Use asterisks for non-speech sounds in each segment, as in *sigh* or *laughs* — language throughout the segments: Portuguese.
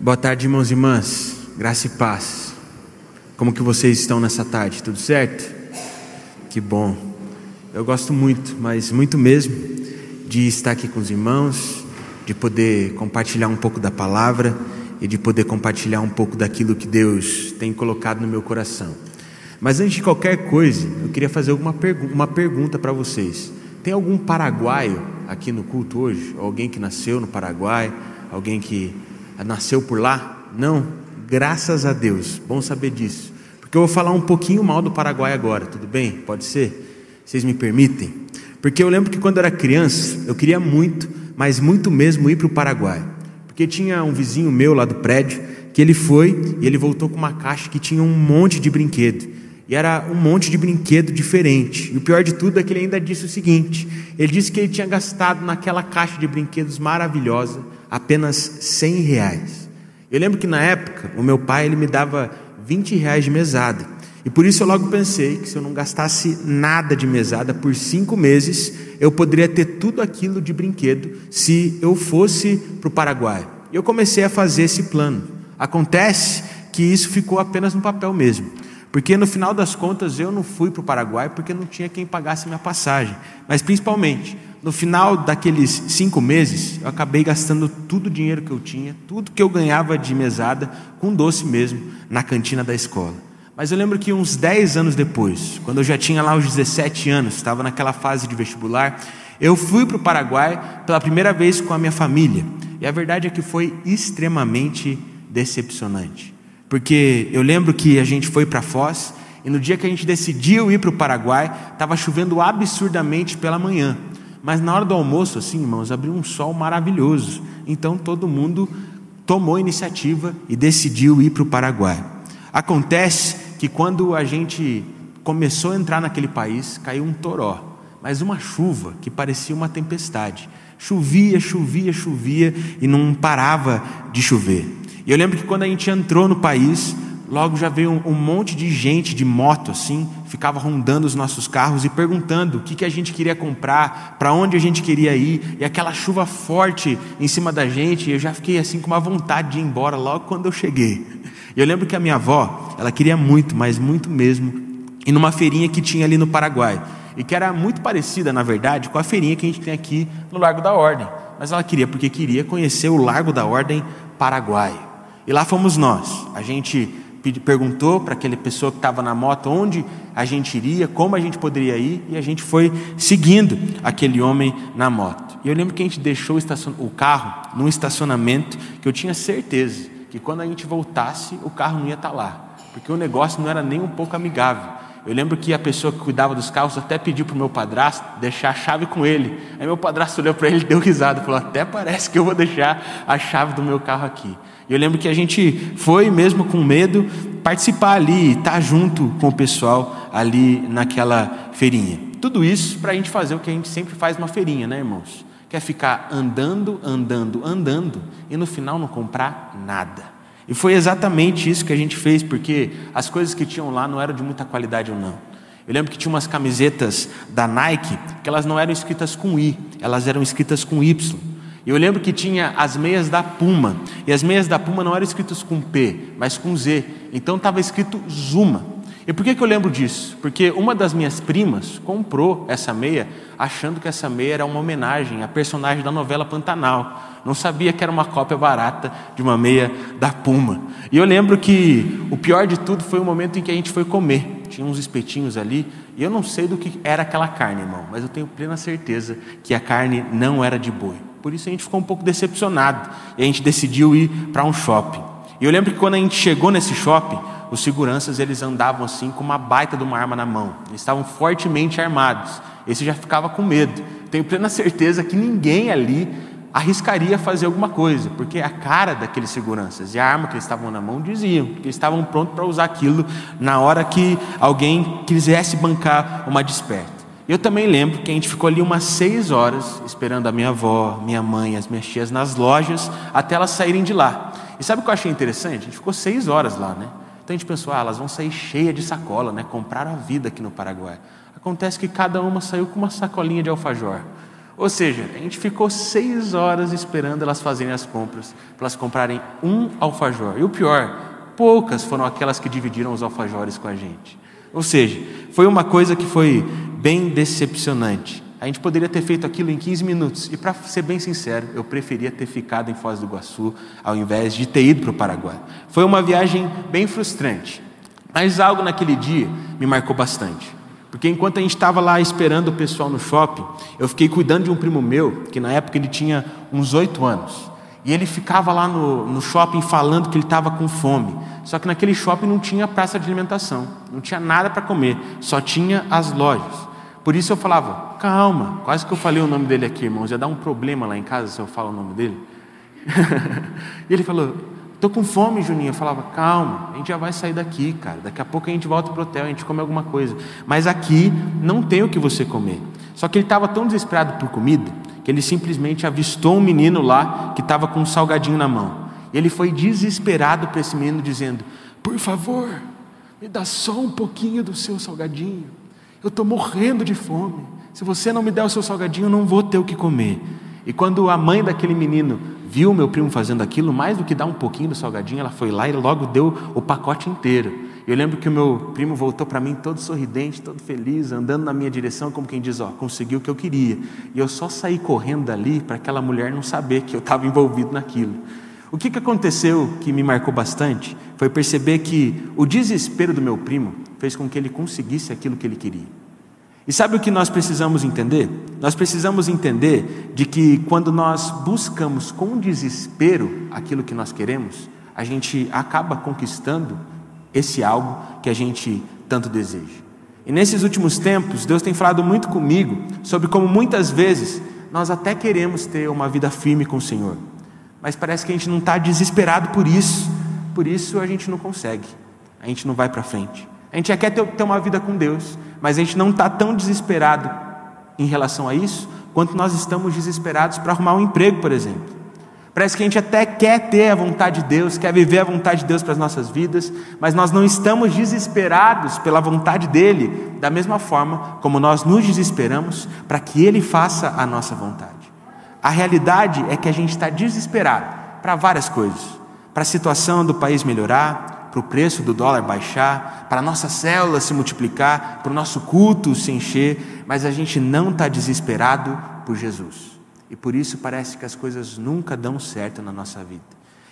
Boa tarde, irmãos e irmãs. Graça e paz. Como que vocês estão nessa tarde? Tudo certo? Que bom. Eu gosto muito, mas muito mesmo, de estar aqui com os irmãos, de poder compartilhar um pouco da palavra e de poder compartilhar um pouco daquilo que Deus tem colocado no meu coração. Mas antes de qualquer coisa, eu queria fazer uma, pergu uma pergunta para vocês. Tem algum paraguaio aqui no culto hoje? Alguém que nasceu no Paraguai? Alguém que nasceu por lá? Não? Graças a Deus, bom saber disso. Porque eu vou falar um pouquinho mal do Paraguai agora, tudo bem? Pode ser? Vocês me permitem? Porque eu lembro que quando eu era criança, eu queria muito, mas muito mesmo ir para o Paraguai. Porque tinha um vizinho meu lá do prédio, que ele foi e ele voltou com uma caixa que tinha um monte de brinquedo. E era um monte de brinquedo diferente. E o pior de tudo é que ele ainda disse o seguinte: ele disse que ele tinha gastado naquela caixa de brinquedos maravilhosa apenas 100 reais. Eu lembro que na época o meu pai ele me dava 20 reais de mesada. E por isso eu logo pensei que se eu não gastasse nada de mesada por cinco meses, eu poderia ter tudo aquilo de brinquedo se eu fosse para o Paraguai. E eu comecei a fazer esse plano. Acontece que isso ficou apenas no papel mesmo. Porque no final das contas eu não fui para o Paraguai porque não tinha quem pagasse minha passagem. Mas principalmente, no final daqueles cinco meses, eu acabei gastando todo o dinheiro que eu tinha, tudo que eu ganhava de mesada, com doce mesmo, na cantina da escola. Mas eu lembro que uns 10 anos depois, quando eu já tinha lá os 17 anos, estava naquela fase de vestibular, eu fui para o Paraguai pela primeira vez com a minha família. E a verdade é que foi extremamente decepcionante. Porque eu lembro que a gente foi para Foz e no dia que a gente decidiu ir para o Paraguai, estava chovendo absurdamente pela manhã. Mas na hora do almoço, assim, irmãos, abriu um sol maravilhoso. Então todo mundo tomou iniciativa e decidiu ir para o Paraguai. Acontece que quando a gente começou a entrar naquele país, caiu um toró, mas uma chuva que parecia uma tempestade. Chovia, chovia, chovia e não parava de chover. E eu lembro que quando a gente entrou no país, logo já veio um, um monte de gente de moto assim, ficava rondando os nossos carros e perguntando o que, que a gente queria comprar, para onde a gente queria ir, e aquela chuva forte em cima da gente, eu já fiquei assim com uma vontade de ir embora logo quando eu cheguei. E eu lembro que a minha avó, ela queria muito, mas muito mesmo, ir numa feirinha que tinha ali no Paraguai, e que era muito parecida, na verdade, com a feirinha que a gente tem aqui no Largo da Ordem. Mas ela queria porque queria conhecer o Largo da Ordem Paraguai. E lá fomos nós. A gente perguntou para aquela pessoa que estava na moto onde a gente iria, como a gente poderia ir, e a gente foi seguindo aquele homem na moto. E eu lembro que a gente deixou o, o carro num estacionamento que eu tinha certeza que quando a gente voltasse, o carro não ia estar tá lá, porque o negócio não era nem um pouco amigável. Eu lembro que a pessoa que cuidava dos carros até pediu para o meu padrasto deixar a chave com ele. Aí meu padrasto olhou para ele e deu risada, falou: Até parece que eu vou deixar a chave do meu carro aqui. E eu lembro que a gente foi, mesmo com medo, participar ali, estar junto com o pessoal ali naquela feirinha. Tudo isso para a gente fazer o que a gente sempre faz numa feirinha, né, irmãos? Quer ficar andando, andando, andando e no final não comprar nada. E foi exatamente isso que a gente fez, porque as coisas que tinham lá não eram de muita qualidade ou não. Eu lembro que tinha umas camisetas da Nike que elas não eram escritas com I, elas eram escritas com Y. Eu lembro que tinha as meias da Puma, e as meias da Puma não eram escritas com P, mas com Z, então estava escrito Zuma. E por que, que eu lembro disso? Porque uma das minhas primas comprou essa meia achando que essa meia era uma homenagem à personagem da novela Pantanal. Não sabia que era uma cópia barata de uma meia da Puma. E eu lembro que o pior de tudo foi o momento em que a gente foi comer. Tinha uns espetinhos ali, e eu não sei do que era aquela carne, irmão, mas eu tenho plena certeza que a carne não era de boi. Por isso a gente ficou um pouco decepcionado e a gente decidiu ir para um shopping. E eu lembro que quando a gente chegou nesse shopping, os seguranças eles andavam assim com uma baita de uma arma na mão. Eles estavam fortemente armados. Esse já ficava com medo. Tenho plena certeza que ninguém ali arriscaria fazer alguma coisa, porque a cara daqueles seguranças e a arma que eles estavam na mão diziam que eles estavam prontos para usar aquilo na hora que alguém quisesse bancar uma desperta. Eu também lembro que a gente ficou ali umas seis horas esperando a minha avó, minha mãe, as minhas tias nas lojas até elas saírem de lá. E sabe o que eu achei interessante? A gente ficou seis horas lá, né? Então a gente pensou, ah, elas vão sair cheias de sacola, né? Compraram a vida aqui no Paraguai. Acontece que cada uma saiu com uma sacolinha de alfajor. Ou seja, a gente ficou seis horas esperando elas fazerem as compras, para elas comprarem um alfajor. E o pior, poucas foram aquelas que dividiram os alfajores com a gente. Ou seja, foi uma coisa que foi bem decepcionante. A gente poderia ter feito aquilo em 15 minutos. E para ser bem sincero, eu preferia ter ficado em Foz do Iguaçu ao invés de ter ido para o Paraguai. Foi uma viagem bem frustrante. Mas algo naquele dia me marcou bastante. Porque enquanto a gente estava lá esperando o pessoal no shopping, eu fiquei cuidando de um primo meu, que na época ele tinha uns oito anos. E ele ficava lá no, no shopping falando que ele estava com fome. Só que naquele shopping não tinha praça de alimentação, não tinha nada para comer, só tinha as lojas. Por isso eu falava, calma, quase que eu falei o nome dele aqui, irmãos, ia dar um problema lá em casa se eu falo o nome dele. *laughs* e ele falou, Estou com fome, Juninho. Eu falava, calma, a gente já vai sair daqui, cara. Daqui a pouco a gente volta para o hotel, a gente come alguma coisa. Mas aqui não tem o que você comer. Só que ele estava tão desesperado por comida que ele simplesmente avistou um menino lá que estava com um salgadinho na mão. E ele foi desesperado para esse menino, dizendo: Por favor, me dá só um pouquinho do seu salgadinho. Eu estou morrendo de fome. Se você não me der o seu salgadinho, eu não vou ter o que comer. E quando a mãe daquele menino viu meu primo fazendo aquilo, mais do que dar um pouquinho do salgadinho, ela foi lá e logo deu o pacote inteiro. Eu lembro que o meu primo voltou para mim todo sorridente, todo feliz, andando na minha direção, como quem diz: Ó, conseguiu o que eu queria. E eu só saí correndo dali para aquela mulher não saber que eu estava envolvido naquilo. O que, que aconteceu que me marcou bastante foi perceber que o desespero do meu primo fez com que ele conseguisse aquilo que ele queria. E sabe o que nós precisamos entender? Nós precisamos entender de que quando nós buscamos com desespero aquilo que nós queremos, a gente acaba conquistando esse algo que a gente tanto deseja. E nesses últimos tempos, Deus tem falado muito comigo sobre como muitas vezes nós até queremos ter uma vida firme com o Senhor, mas parece que a gente não está desesperado por isso, por isso a gente não consegue, a gente não vai para frente. A gente já quer ter, ter uma vida com Deus, mas a gente não está tão desesperado em relação a isso, quanto nós estamos desesperados para arrumar um emprego, por exemplo. Parece que a gente até quer ter a vontade de Deus, quer viver a vontade de Deus para as nossas vidas, mas nós não estamos desesperados pela vontade dEle, da mesma forma como nós nos desesperamos para que Ele faça a nossa vontade. A realidade é que a gente está desesperado para várias coisas: para a situação do país melhorar, para o preço do dólar baixar, para a nossa célula se multiplicar, para o nosso culto se encher, mas a gente não está desesperado por Jesus. E por isso parece que as coisas nunca dão certo na nossa vida.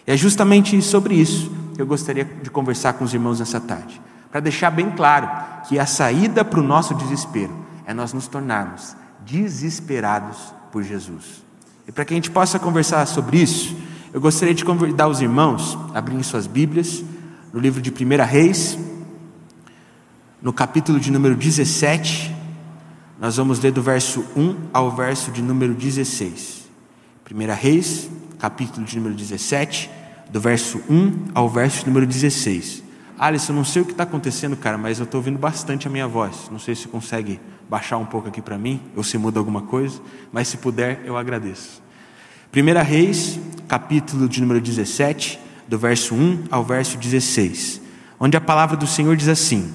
E é justamente sobre isso que eu gostaria de conversar com os irmãos nessa tarde, para deixar bem claro que a saída para o nosso desespero é nós nos tornarmos desesperados por Jesus. E para que a gente possa conversar sobre isso, eu gostaria de convidar os irmãos a abrirem suas Bíblias no livro de 1 Reis, no capítulo de número 17, nós vamos ler do verso 1 ao verso de número 16. 1 Reis, capítulo de número 17, do verso 1 ao verso de número 16. Alisson, não sei o que está acontecendo, cara, mas eu estou ouvindo bastante a minha voz. Não sei se consegue baixar um pouco aqui para mim, ou se muda alguma coisa, mas se puder, eu agradeço. 1 Reis, capítulo de número 17, do verso 1 ao verso 16, onde a palavra do Senhor diz assim: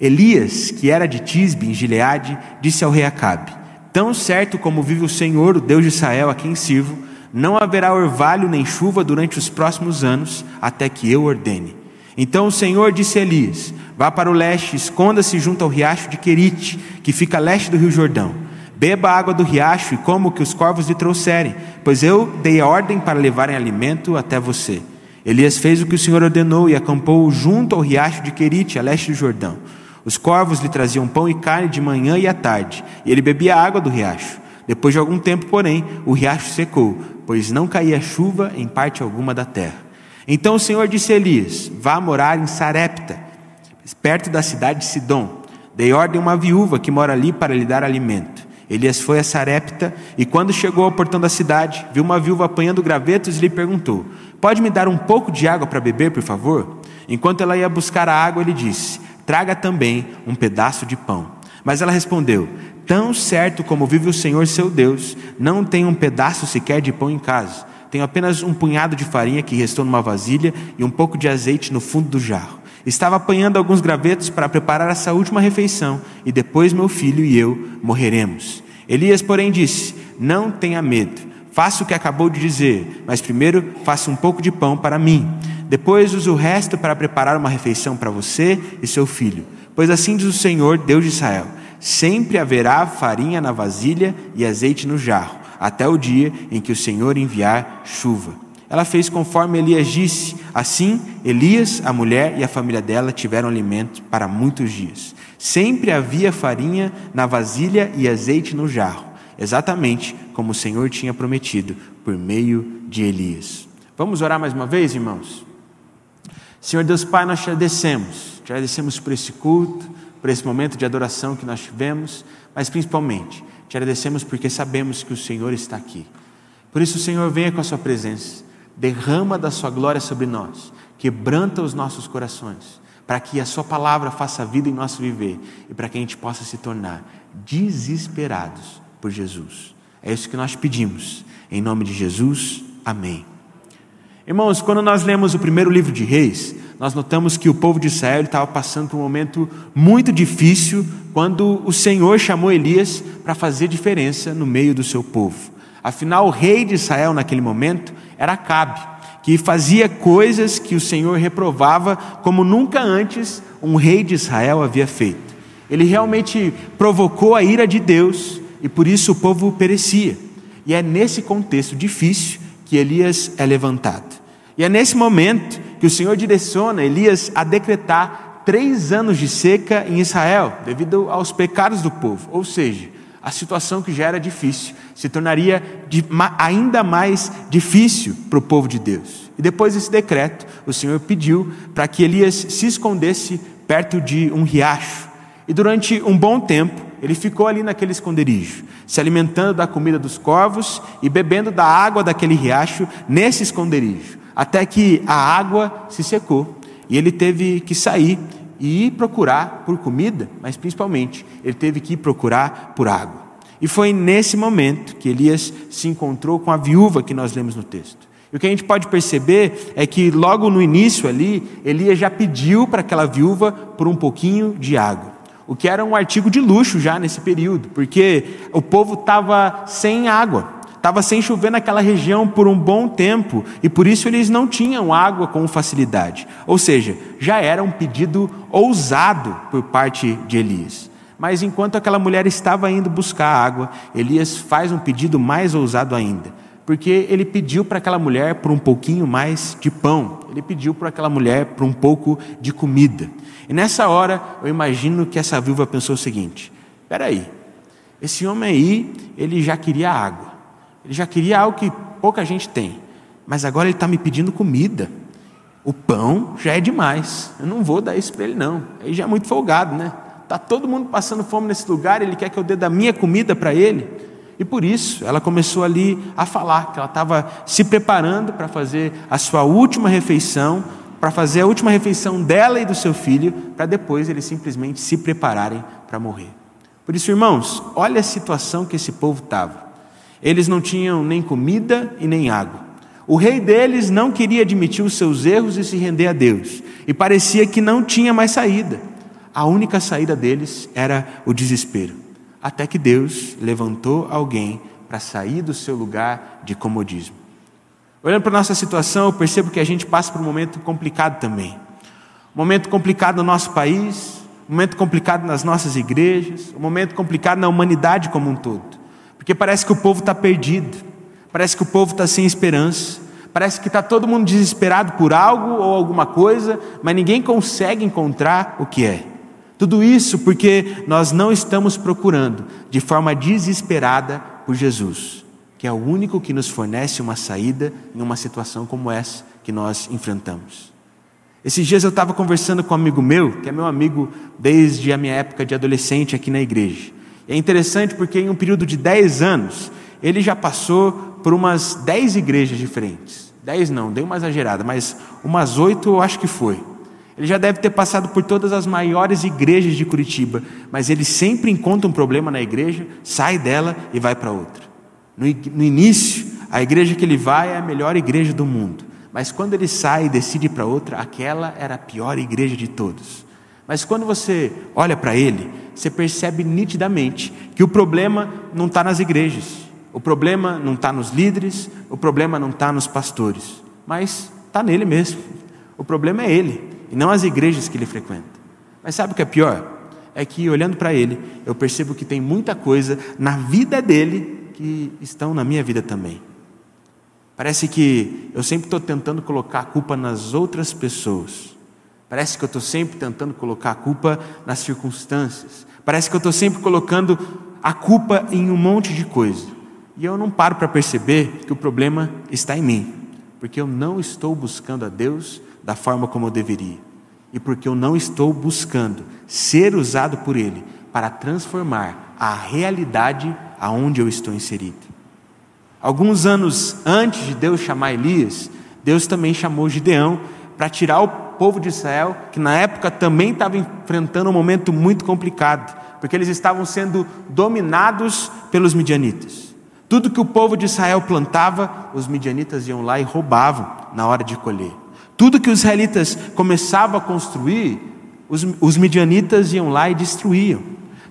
Elias, que era de Tisbe, em Gileade, disse ao rei Acabe: Tão certo como vive o Senhor, o Deus de Israel, a quem sirvo, não haverá orvalho nem chuva durante os próximos anos, até que eu ordene. Então o Senhor disse a Elias: Vá para o leste, esconda-se junto ao riacho de Querite, que fica a leste do rio Jordão. Beba a água do riacho e coma o que os corvos lhe trouxerem, pois eu dei a ordem para levarem alimento até você. Elias fez o que o Senhor ordenou e acampou junto ao riacho de Querite, a leste do Jordão. Os corvos lhe traziam pão e carne de manhã e à tarde, e ele bebia a água do riacho. Depois de algum tempo, porém, o riacho secou, pois não caía chuva em parte alguma da terra. Então o Senhor disse a Elias: Vá morar em Sarepta, perto da cidade de Sidom. Dei ordem a uma viúva que mora ali para lhe dar alimento. Elias foi a Sarepta e, quando chegou ao portão da cidade, viu uma viúva apanhando gravetos e lhe perguntou: Pode me dar um pouco de água para beber, por favor? Enquanto ela ia buscar a água, ele disse: Traga também um pedaço de pão. Mas ela respondeu: Tão certo como vive o Senhor seu Deus, não tenho um pedaço sequer de pão em casa. Tenho apenas um punhado de farinha que restou numa vasilha e um pouco de azeite no fundo do jarro. Estava apanhando alguns gravetos para preparar essa última refeição, e depois meu filho e eu morreremos. Elias, porém, disse: não tenha medo. Faça o que acabou de dizer, mas primeiro faça um pouco de pão para mim. Depois use o resto para preparar uma refeição para você e seu filho. Pois assim diz o Senhor, Deus de Israel: sempre haverá farinha na vasilha e azeite no jarro, até o dia em que o Senhor enviar chuva. Ela fez conforme Elias disse. Assim, Elias, a mulher e a família dela tiveram alimento para muitos dias. Sempre havia farinha na vasilha e azeite no jarro, exatamente como o Senhor tinha prometido por meio de Elias. Vamos orar mais uma vez, irmãos? Senhor Deus Pai, nós te agradecemos. Te agradecemos por esse culto, por esse momento de adoração que nós tivemos, mas principalmente te agradecemos porque sabemos que o Senhor está aqui. Por isso, Senhor, venha com a sua presença derrama da sua glória sobre nós, quebranta os nossos corações, para que a sua palavra faça vida em nosso viver e para que a gente possa se tornar desesperados por Jesus. É isso que nós pedimos. Em nome de Jesus, amém. Irmãos, quando nós lemos o primeiro livro de Reis, nós notamos que o povo de Israel estava passando por um momento muito difícil quando o Senhor chamou Elias para fazer diferença no meio do seu povo. Afinal, o rei de Israel naquele momento era Acabe, que fazia coisas que o Senhor reprovava como nunca antes um rei de Israel havia feito. Ele realmente provocou a ira de Deus e por isso o povo perecia. E é nesse contexto difícil que Elias é levantado. E é nesse momento que o Senhor direciona Elias a decretar três anos de seca em Israel, devido aos pecados do povo. Ou seja, a situação que já era difícil se tornaria ainda mais difícil para o povo de Deus. E depois desse decreto, o Senhor pediu para que Elias se escondesse perto de um riacho. E durante um bom tempo, ele ficou ali naquele esconderijo, se alimentando da comida dos corvos e bebendo da água daquele riacho nesse esconderijo, até que a água se secou e ele teve que sair e ir procurar por comida, mas principalmente ele teve que ir procurar por água. E foi nesse momento que Elias se encontrou com a viúva que nós lemos no texto. E o que a gente pode perceber é que logo no início ali, Elias já pediu para aquela viúva por um pouquinho de água. O que era um artigo de luxo já nesse período, porque o povo estava sem água estava sem chover naquela região por um bom tempo e por isso eles não tinham água com facilidade. Ou seja, já era um pedido ousado por parte de Elias. Mas enquanto aquela mulher estava indo buscar água, Elias faz um pedido mais ousado ainda, porque ele pediu para aquela mulher por um pouquinho mais de pão, ele pediu para aquela mulher por um pouco de comida. E nessa hora, eu imagino que essa viúva pensou o seguinte: espera aí, esse homem aí, ele já queria água. Ele já queria algo que pouca gente tem, mas agora ele está me pedindo comida. O pão já é demais. Eu não vou dar isso para ele, não. Aí já é muito folgado, né? Está todo mundo passando fome nesse lugar, ele quer que eu dê da minha comida para ele. E por isso ela começou ali a falar que ela estava se preparando para fazer a sua última refeição, para fazer a última refeição dela e do seu filho, para depois eles simplesmente se prepararem para morrer. Por isso, irmãos, olha a situação que esse povo estava. Eles não tinham nem comida e nem água. O rei deles não queria admitir os seus erros e se render a Deus, e parecia que não tinha mais saída. A única saída deles era o desespero. Até que Deus levantou alguém para sair do seu lugar de comodismo. Olhando para a nossa situação, eu percebo que a gente passa por um momento complicado também. Um momento complicado no nosso país, um momento complicado nas nossas igrejas, um momento complicado na humanidade como um todo. Porque parece que o povo está perdido, parece que o povo está sem esperança, parece que está todo mundo desesperado por algo ou alguma coisa, mas ninguém consegue encontrar o que é. Tudo isso porque nós não estamos procurando de forma desesperada por Jesus, que é o único que nos fornece uma saída em uma situação como essa que nós enfrentamos. Esses dias eu estava conversando com um amigo meu, que é meu amigo desde a minha época de adolescente aqui na igreja. É interessante porque em um período de 10 anos, ele já passou por umas 10 igrejas diferentes. 10 não, dei uma exagerada, mas umas 8 eu acho que foi. Ele já deve ter passado por todas as maiores igrejas de Curitiba, mas ele sempre encontra um problema na igreja, sai dela e vai para outra. No, no início, a igreja que ele vai é a melhor igreja do mundo, mas quando ele sai e decide para outra, aquela era a pior igreja de todos. Mas quando você olha para ele, você percebe nitidamente que o problema não está nas igrejas, o problema não está nos líderes, o problema não está nos pastores, mas está nele mesmo. O problema é ele, e não as igrejas que ele frequenta. Mas sabe o que é pior? É que olhando para ele, eu percebo que tem muita coisa na vida dele que estão na minha vida também. Parece que eu sempre estou tentando colocar a culpa nas outras pessoas. Parece que eu estou sempre tentando colocar a culpa nas circunstâncias. Parece que eu estou sempre colocando a culpa em um monte de coisa. E eu não paro para perceber que o problema está em mim, porque eu não estou buscando a Deus da forma como eu deveria, e porque eu não estou buscando ser usado por Ele para transformar a realidade aonde eu estou inserido. Alguns anos antes de Deus chamar Elias, Deus também chamou Gideão para tirar o povo de Israel, que na época também estava enfrentando um momento muito complicado, porque eles estavam sendo dominados pelos midianitas. Tudo que o povo de Israel plantava, os midianitas iam lá e roubavam na hora de colher. Tudo que os israelitas começavam a construir, os, os midianitas iam lá e destruíam.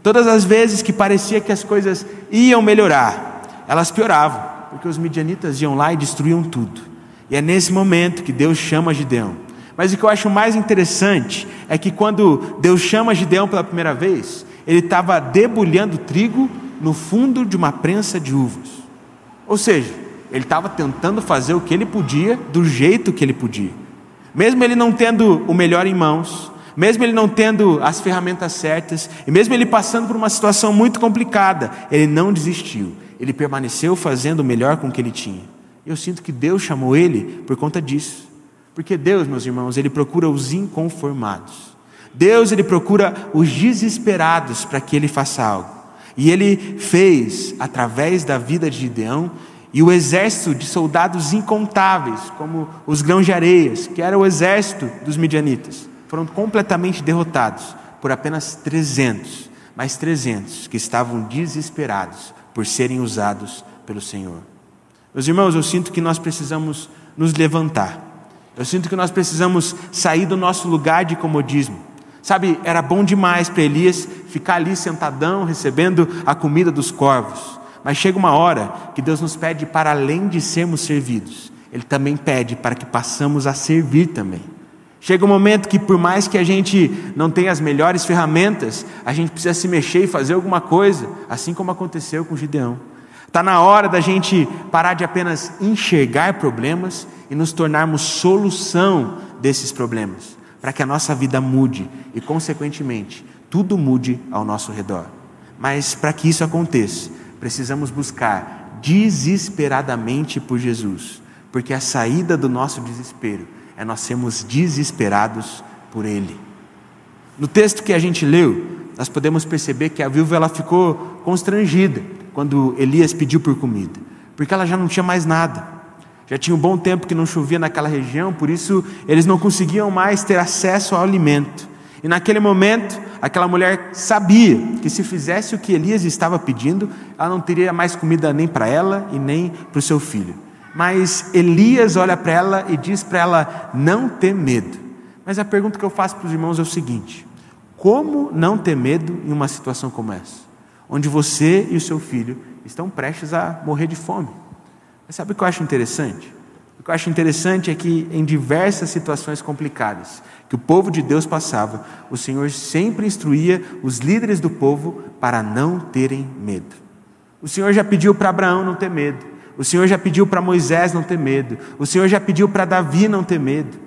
Todas as vezes que parecia que as coisas iam melhorar, elas pioravam porque os midianitas iam lá e destruíam tudo. E é nesse momento que Deus chama Gideão. Mas o que eu acho mais interessante é que quando Deus chama Gideão pela primeira vez, ele estava debulhando trigo no fundo de uma prensa de uvas. Ou seja, ele estava tentando fazer o que ele podia, do jeito que ele podia. Mesmo ele não tendo o melhor em mãos, mesmo ele não tendo as ferramentas certas, e mesmo ele passando por uma situação muito complicada, ele não desistiu ele permaneceu fazendo o melhor com o que ele tinha. Eu sinto que Deus chamou ele por conta disso. Porque Deus, meus irmãos, ele procura os inconformados. Deus, ele procura os desesperados para que ele faça algo. E ele fez através da vida de Gideão e o exército de soldados incontáveis, como os grãos de areias, que era o exército dos midianitas, foram completamente derrotados por apenas 300, mais 300 que estavam desesperados por serem usados pelo Senhor. Meus irmãos, eu sinto que nós precisamos nos levantar. Eu sinto que nós precisamos sair do nosso lugar de comodismo. Sabe, era bom demais para Elias ficar ali sentadão, recebendo a comida dos corvos. Mas chega uma hora que Deus nos pede para além de sermos servidos, Ele também pede para que passamos a servir também. Chega um momento que, por mais que a gente não tenha as melhores ferramentas, a gente precisa se mexer e fazer alguma coisa, assim como aconteceu com Gideão. Está na hora da gente parar de apenas enxergar problemas e nos tornarmos solução desses problemas, para que a nossa vida mude e, consequentemente, tudo mude ao nosso redor. Mas para que isso aconteça, precisamos buscar desesperadamente por Jesus, porque a saída do nosso desespero é nós sermos desesperados por Ele. No texto que a gente leu, nós podemos perceber que a viúva ela ficou constrangida quando Elias pediu por comida, porque ela já não tinha mais nada. Já tinha um bom tempo que não chovia naquela região, por isso eles não conseguiam mais ter acesso ao alimento. E naquele momento, aquela mulher sabia que se fizesse o que Elias estava pedindo, ela não teria mais comida nem para ela e nem para o seu filho. Mas Elias olha para ela e diz para ela não ter medo. Mas a pergunta que eu faço para os irmãos é o seguinte: como não ter medo em uma situação como essa? Onde você e o seu filho estão prestes a morrer de fome. Mas sabe o que eu acho interessante? Que eu acho interessante é que em diversas situações complicadas que o povo de Deus passava, o Senhor sempre instruía os líderes do povo para não terem medo. O Senhor já pediu para Abraão não ter medo. O Senhor já pediu para Moisés não ter medo. O Senhor já pediu para Davi não ter medo.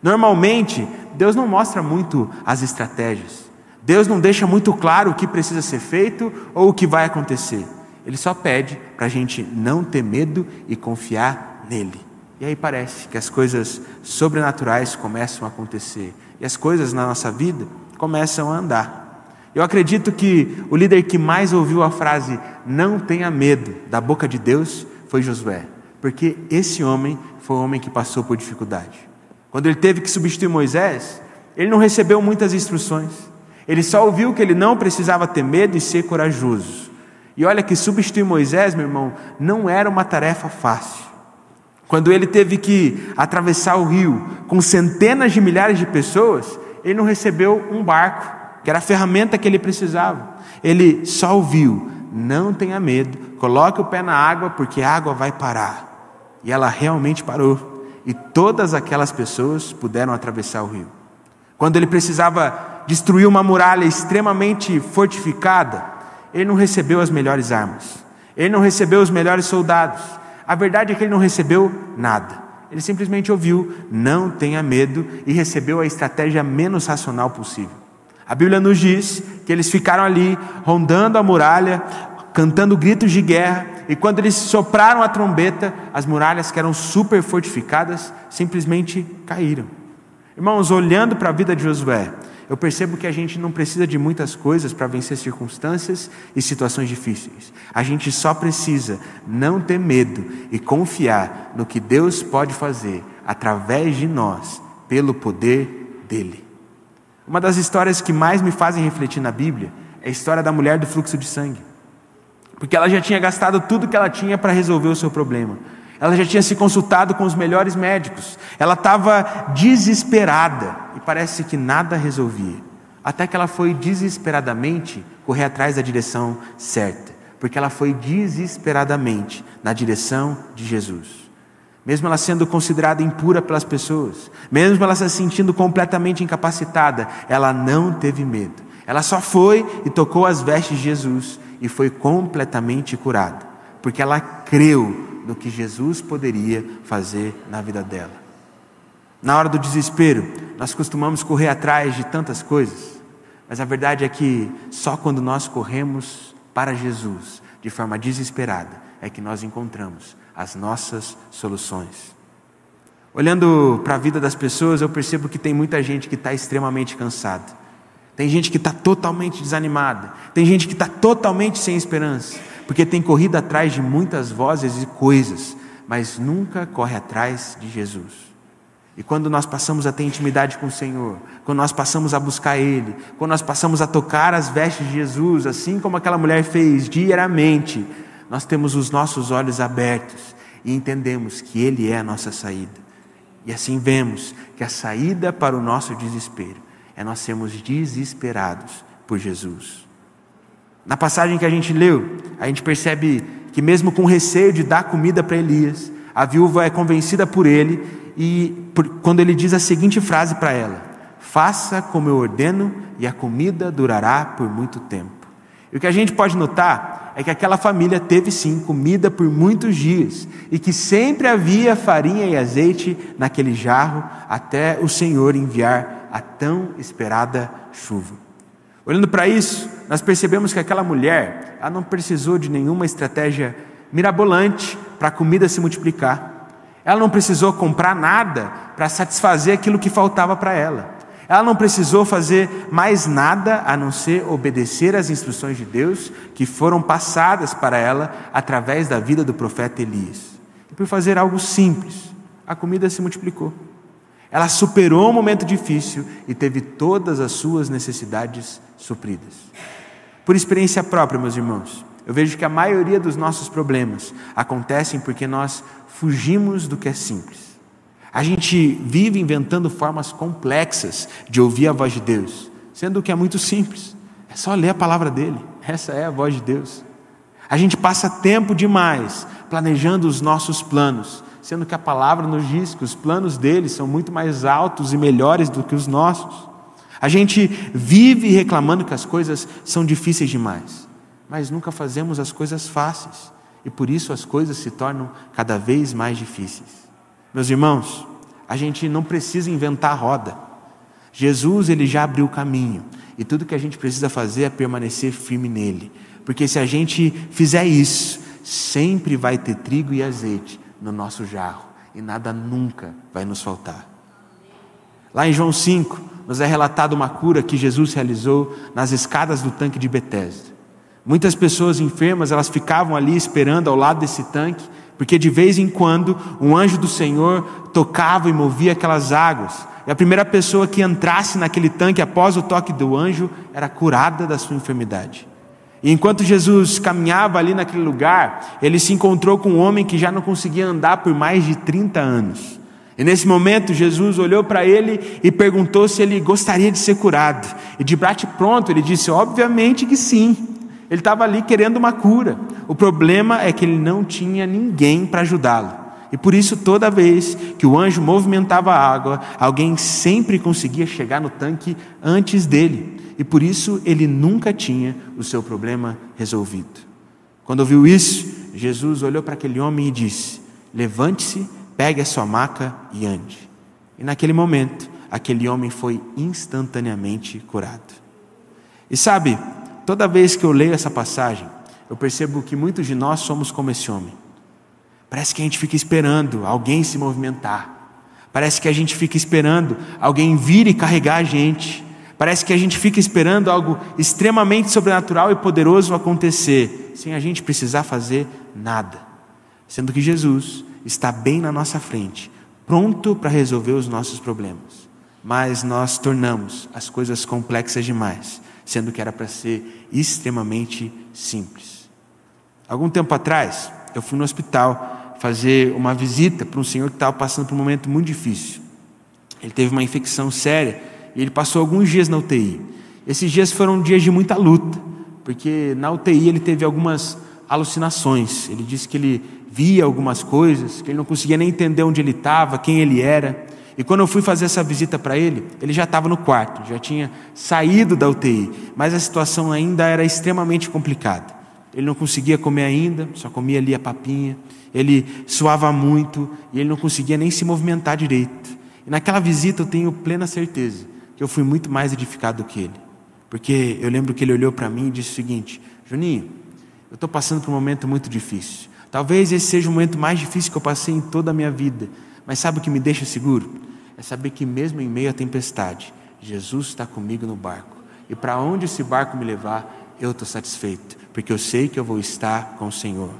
Normalmente, Deus não mostra muito as estratégias. Deus não deixa muito claro o que precisa ser feito ou o que vai acontecer. Ele só pede para a gente não ter medo e confiar nele. E aí parece que as coisas sobrenaturais começam a acontecer e as coisas na nossa vida começam a andar. Eu acredito que o líder que mais ouviu a frase não tenha medo da boca de Deus foi Josué, porque esse homem foi o homem que passou por dificuldade. Quando ele teve que substituir Moisés, ele não recebeu muitas instruções. Ele só ouviu que ele não precisava ter medo e ser corajoso. E olha que substituir Moisés, meu irmão, não era uma tarefa fácil. Quando ele teve que atravessar o rio com centenas de milhares de pessoas, ele não recebeu um barco, que era a ferramenta que ele precisava. Ele só ouviu: não tenha medo, coloque o pé na água, porque a água vai parar. E ela realmente parou. E todas aquelas pessoas puderam atravessar o rio. Quando ele precisava destruir uma muralha extremamente fortificada, ele não recebeu as melhores armas, ele não recebeu os melhores soldados. A verdade é que ele não recebeu nada. Ele simplesmente ouviu, não tenha medo, e recebeu a estratégia menos racional possível. A Bíblia nos diz que eles ficaram ali rondando a muralha, cantando gritos de guerra, e quando eles sopraram a trombeta, as muralhas que eram super fortificadas simplesmente caíram. Irmãos, olhando para a vida de Josué, eu percebo que a gente não precisa de muitas coisas para vencer circunstâncias e situações difíceis. A gente só precisa não ter medo e confiar no que Deus pode fazer através de nós, pelo poder dEle. Uma das histórias que mais me fazem refletir na Bíblia é a história da mulher do fluxo de sangue. Porque ela já tinha gastado tudo que ela tinha para resolver o seu problema. Ela já tinha se consultado com os melhores médicos. Ela estava desesperada e parece que nada resolvia. Até que ela foi desesperadamente correr atrás da direção certa. Porque ela foi desesperadamente na direção de Jesus mesmo ela sendo considerada impura pelas pessoas, mesmo ela se sentindo completamente incapacitada, ela não teve medo. Ela só foi e tocou as vestes de Jesus e foi completamente curada, porque ela creu no que Jesus poderia fazer na vida dela. Na hora do desespero, nós costumamos correr atrás de tantas coisas, mas a verdade é que só quando nós corremos para Jesus de forma desesperada é que nós encontramos as nossas soluções. Olhando para a vida das pessoas, eu percebo que tem muita gente que está extremamente cansada. Tem gente que está totalmente desanimada. Tem gente que está totalmente sem esperança. Porque tem corrido atrás de muitas vozes e coisas, mas nunca corre atrás de Jesus. E quando nós passamos a ter intimidade com o Senhor, quando nós passamos a buscar Ele, quando nós passamos a tocar as vestes de Jesus, assim como aquela mulher fez diariamente, nós temos os nossos olhos abertos e entendemos que Ele é a nossa saída. E assim vemos que a saída para o nosso desespero é nós sermos desesperados por Jesus. Na passagem que a gente leu, a gente percebe que, mesmo com receio de dar comida para Elias, a viúva é convencida por ele e por, quando ele diz a seguinte frase para ela: Faça como eu ordeno e a comida durará por muito tempo. E o que a gente pode notar é que aquela família teve sim comida por muitos dias e que sempre havia farinha e azeite naquele jarro até o Senhor enviar a tão esperada chuva. Olhando para isso, nós percebemos que aquela mulher, ela não precisou de nenhuma estratégia mirabolante para a comida se multiplicar. Ela não precisou comprar nada para satisfazer aquilo que faltava para ela. Ela não precisou fazer mais nada a não ser obedecer às instruções de Deus que foram passadas para ela através da vida do profeta Elias. E por fazer algo simples, a comida se multiplicou. Ela superou um momento difícil e teve todas as suas necessidades supridas. Por experiência própria, meus irmãos, eu vejo que a maioria dos nossos problemas acontecem porque nós fugimos do que é simples. A gente vive inventando formas complexas de ouvir a voz de Deus, sendo que é muito simples. É só ler a palavra dele. Essa é a voz de Deus. A gente passa tempo demais planejando os nossos planos, sendo que a palavra nos diz que os planos dele são muito mais altos e melhores do que os nossos. A gente vive reclamando que as coisas são difíceis demais, mas nunca fazemos as coisas fáceis, e por isso as coisas se tornam cada vez mais difíceis. Meus irmãos, a gente não precisa inventar a roda. Jesus ele já abriu o caminho e tudo que a gente precisa fazer é permanecer firme nele, porque se a gente fizer isso, sempre vai ter trigo e azeite no nosso jarro e nada nunca vai nos faltar. Lá em João 5, nos é relatado uma cura que Jesus realizou nas escadas do tanque de Betesda. Muitas pessoas enfermas, elas ficavam ali esperando ao lado desse tanque porque de vez em quando um anjo do Senhor tocava e movia aquelas águas, e a primeira pessoa que entrasse naquele tanque após o toque do anjo era curada da sua enfermidade. E enquanto Jesus caminhava ali naquele lugar, ele se encontrou com um homem que já não conseguia andar por mais de 30 anos. E nesse momento, Jesus olhou para ele e perguntou se ele gostaria de ser curado. E de bate pronto, ele disse: Obviamente que sim. Ele estava ali querendo uma cura. O problema é que ele não tinha ninguém para ajudá-lo. E por isso, toda vez que o anjo movimentava a água, alguém sempre conseguia chegar no tanque antes dele. E por isso, ele nunca tinha o seu problema resolvido. Quando ouviu isso, Jesus olhou para aquele homem e disse: Levante-se, pegue a sua maca e ande. E naquele momento, aquele homem foi instantaneamente curado. E sabe, toda vez que eu leio essa passagem, eu percebo que muitos de nós somos como esse homem. Parece que a gente fica esperando alguém se movimentar. Parece que a gente fica esperando alguém vir e carregar a gente. Parece que a gente fica esperando algo extremamente sobrenatural e poderoso acontecer, sem a gente precisar fazer nada. Sendo que Jesus está bem na nossa frente, pronto para resolver os nossos problemas. Mas nós tornamos as coisas complexas demais, sendo que era para ser extremamente simples. Algum tempo atrás, eu fui no hospital fazer uma visita para um senhor que estava passando por um momento muito difícil. Ele teve uma infecção séria e ele passou alguns dias na UTI. Esses dias foram dias de muita luta, porque na UTI ele teve algumas alucinações. Ele disse que ele via algumas coisas, que ele não conseguia nem entender onde ele estava, quem ele era. E quando eu fui fazer essa visita para ele, ele já estava no quarto, já tinha saído da UTI, mas a situação ainda era extremamente complicada. Ele não conseguia comer ainda, só comia ali a papinha ele suava muito e ele não conseguia nem se movimentar direito. E naquela visita eu tenho plena certeza eu fui muito mais edificado do que ele. Porque eu lembro que ele olhou para mim e disse o seguinte: Juninho, eu estou passando por um momento muito difícil. Talvez esse seja o momento mais difícil que eu passei em toda a minha vida. Mas sabe o que me deixa seguro? É saber que mesmo em meio à tempestade, Jesus está comigo no barco. E para onde esse barco me levar, eu estou satisfeito, porque eu sei que eu vou estar com o Senhor.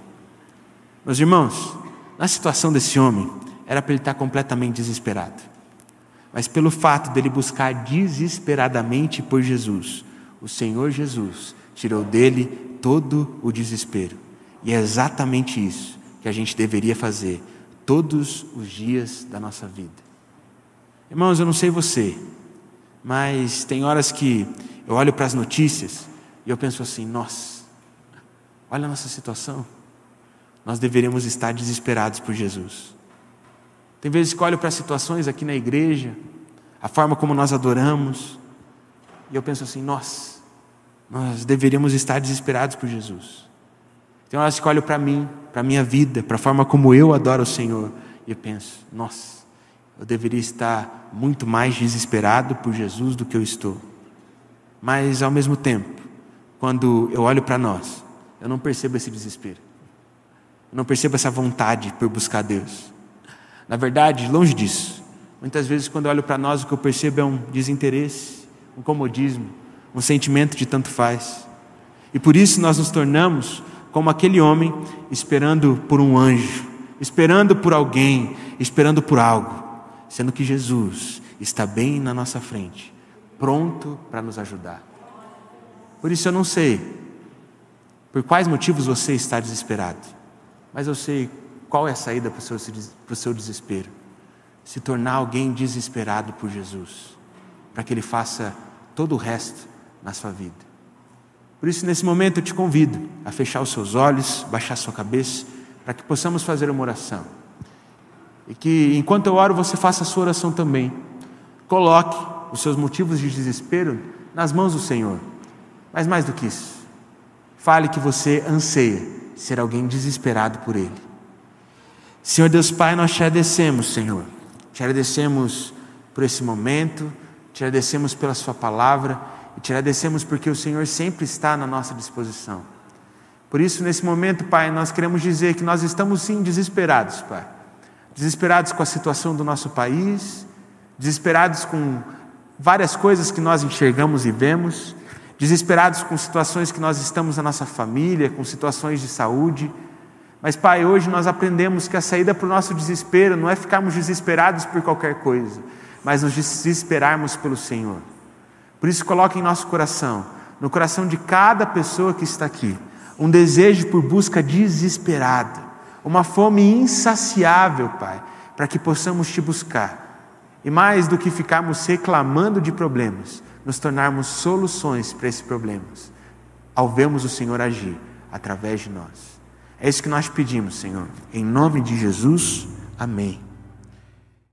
Meus irmãos, na situação desse homem, era para ele estar completamente desesperado. Mas pelo fato dele buscar desesperadamente por Jesus, o Senhor Jesus tirou dele todo o desespero. E é exatamente isso que a gente deveria fazer todos os dias da nossa vida. Irmãos, eu não sei você, mas tem horas que eu olho para as notícias e eu penso assim: nossa, olha a nossa situação nós deveríamos estar desesperados por Jesus. Tem vezes que olho para situações aqui na igreja, a forma como nós adoramos, e eu penso assim: nós, nós deveríamos estar desesperados por Jesus. Tem horas que olho para mim, para a minha vida, para a forma como eu adoro o Senhor, e eu penso: nossa, eu deveria estar muito mais desesperado por Jesus do que eu estou. Mas, ao mesmo tempo, quando eu olho para nós, eu não percebo esse desespero. Eu não percebo essa vontade por buscar Deus. Na verdade, longe disso. Muitas vezes, quando olho para nós, o que eu percebo é um desinteresse, um comodismo, um sentimento de tanto faz. E por isso nós nos tornamos como aquele homem esperando por um anjo, esperando por alguém, esperando por algo, sendo que Jesus está bem na nossa frente, pronto para nos ajudar. Por isso eu não sei por quais motivos você está desesperado. Mas eu sei qual é a saída para o seu, para o seu desespero: se tornar alguém desesperado por Jesus, para que Ele faça todo o resto na sua vida. Por isso, nesse momento, eu te convido a fechar os seus olhos, baixar sua cabeça, para que possamos fazer uma oração. E que, enquanto eu oro, você faça a sua oração também. Coloque os seus motivos de desespero nas mãos do Senhor. Mas mais do que isso, fale que você anseia ser alguém desesperado por Ele. Senhor Deus Pai, nós te agradecemos, Senhor. Te agradecemos por esse momento, te agradecemos pela Sua palavra e te agradecemos porque o Senhor sempre está na nossa disposição. Por isso, nesse momento, Pai, nós queremos dizer que nós estamos sim desesperados, Pai. Desesperados com a situação do nosso país, desesperados com várias coisas que nós enxergamos e vemos, desesperados com situações que nós estamos na nossa família, com situações de saúde. Mas, Pai, hoje nós aprendemos que a saída para o nosso desespero não é ficarmos desesperados por qualquer coisa, mas nos desesperarmos pelo Senhor. Por isso, coloque em nosso coração, no coração de cada pessoa que está aqui, um desejo por busca desesperada, uma fome insaciável, Pai, para que possamos te buscar. E mais do que ficarmos reclamando de problemas, nos tornarmos soluções para esses problemas. ao vermos o Senhor agir através de nós. É isso que nós pedimos, Senhor. Em nome de Jesus, amém.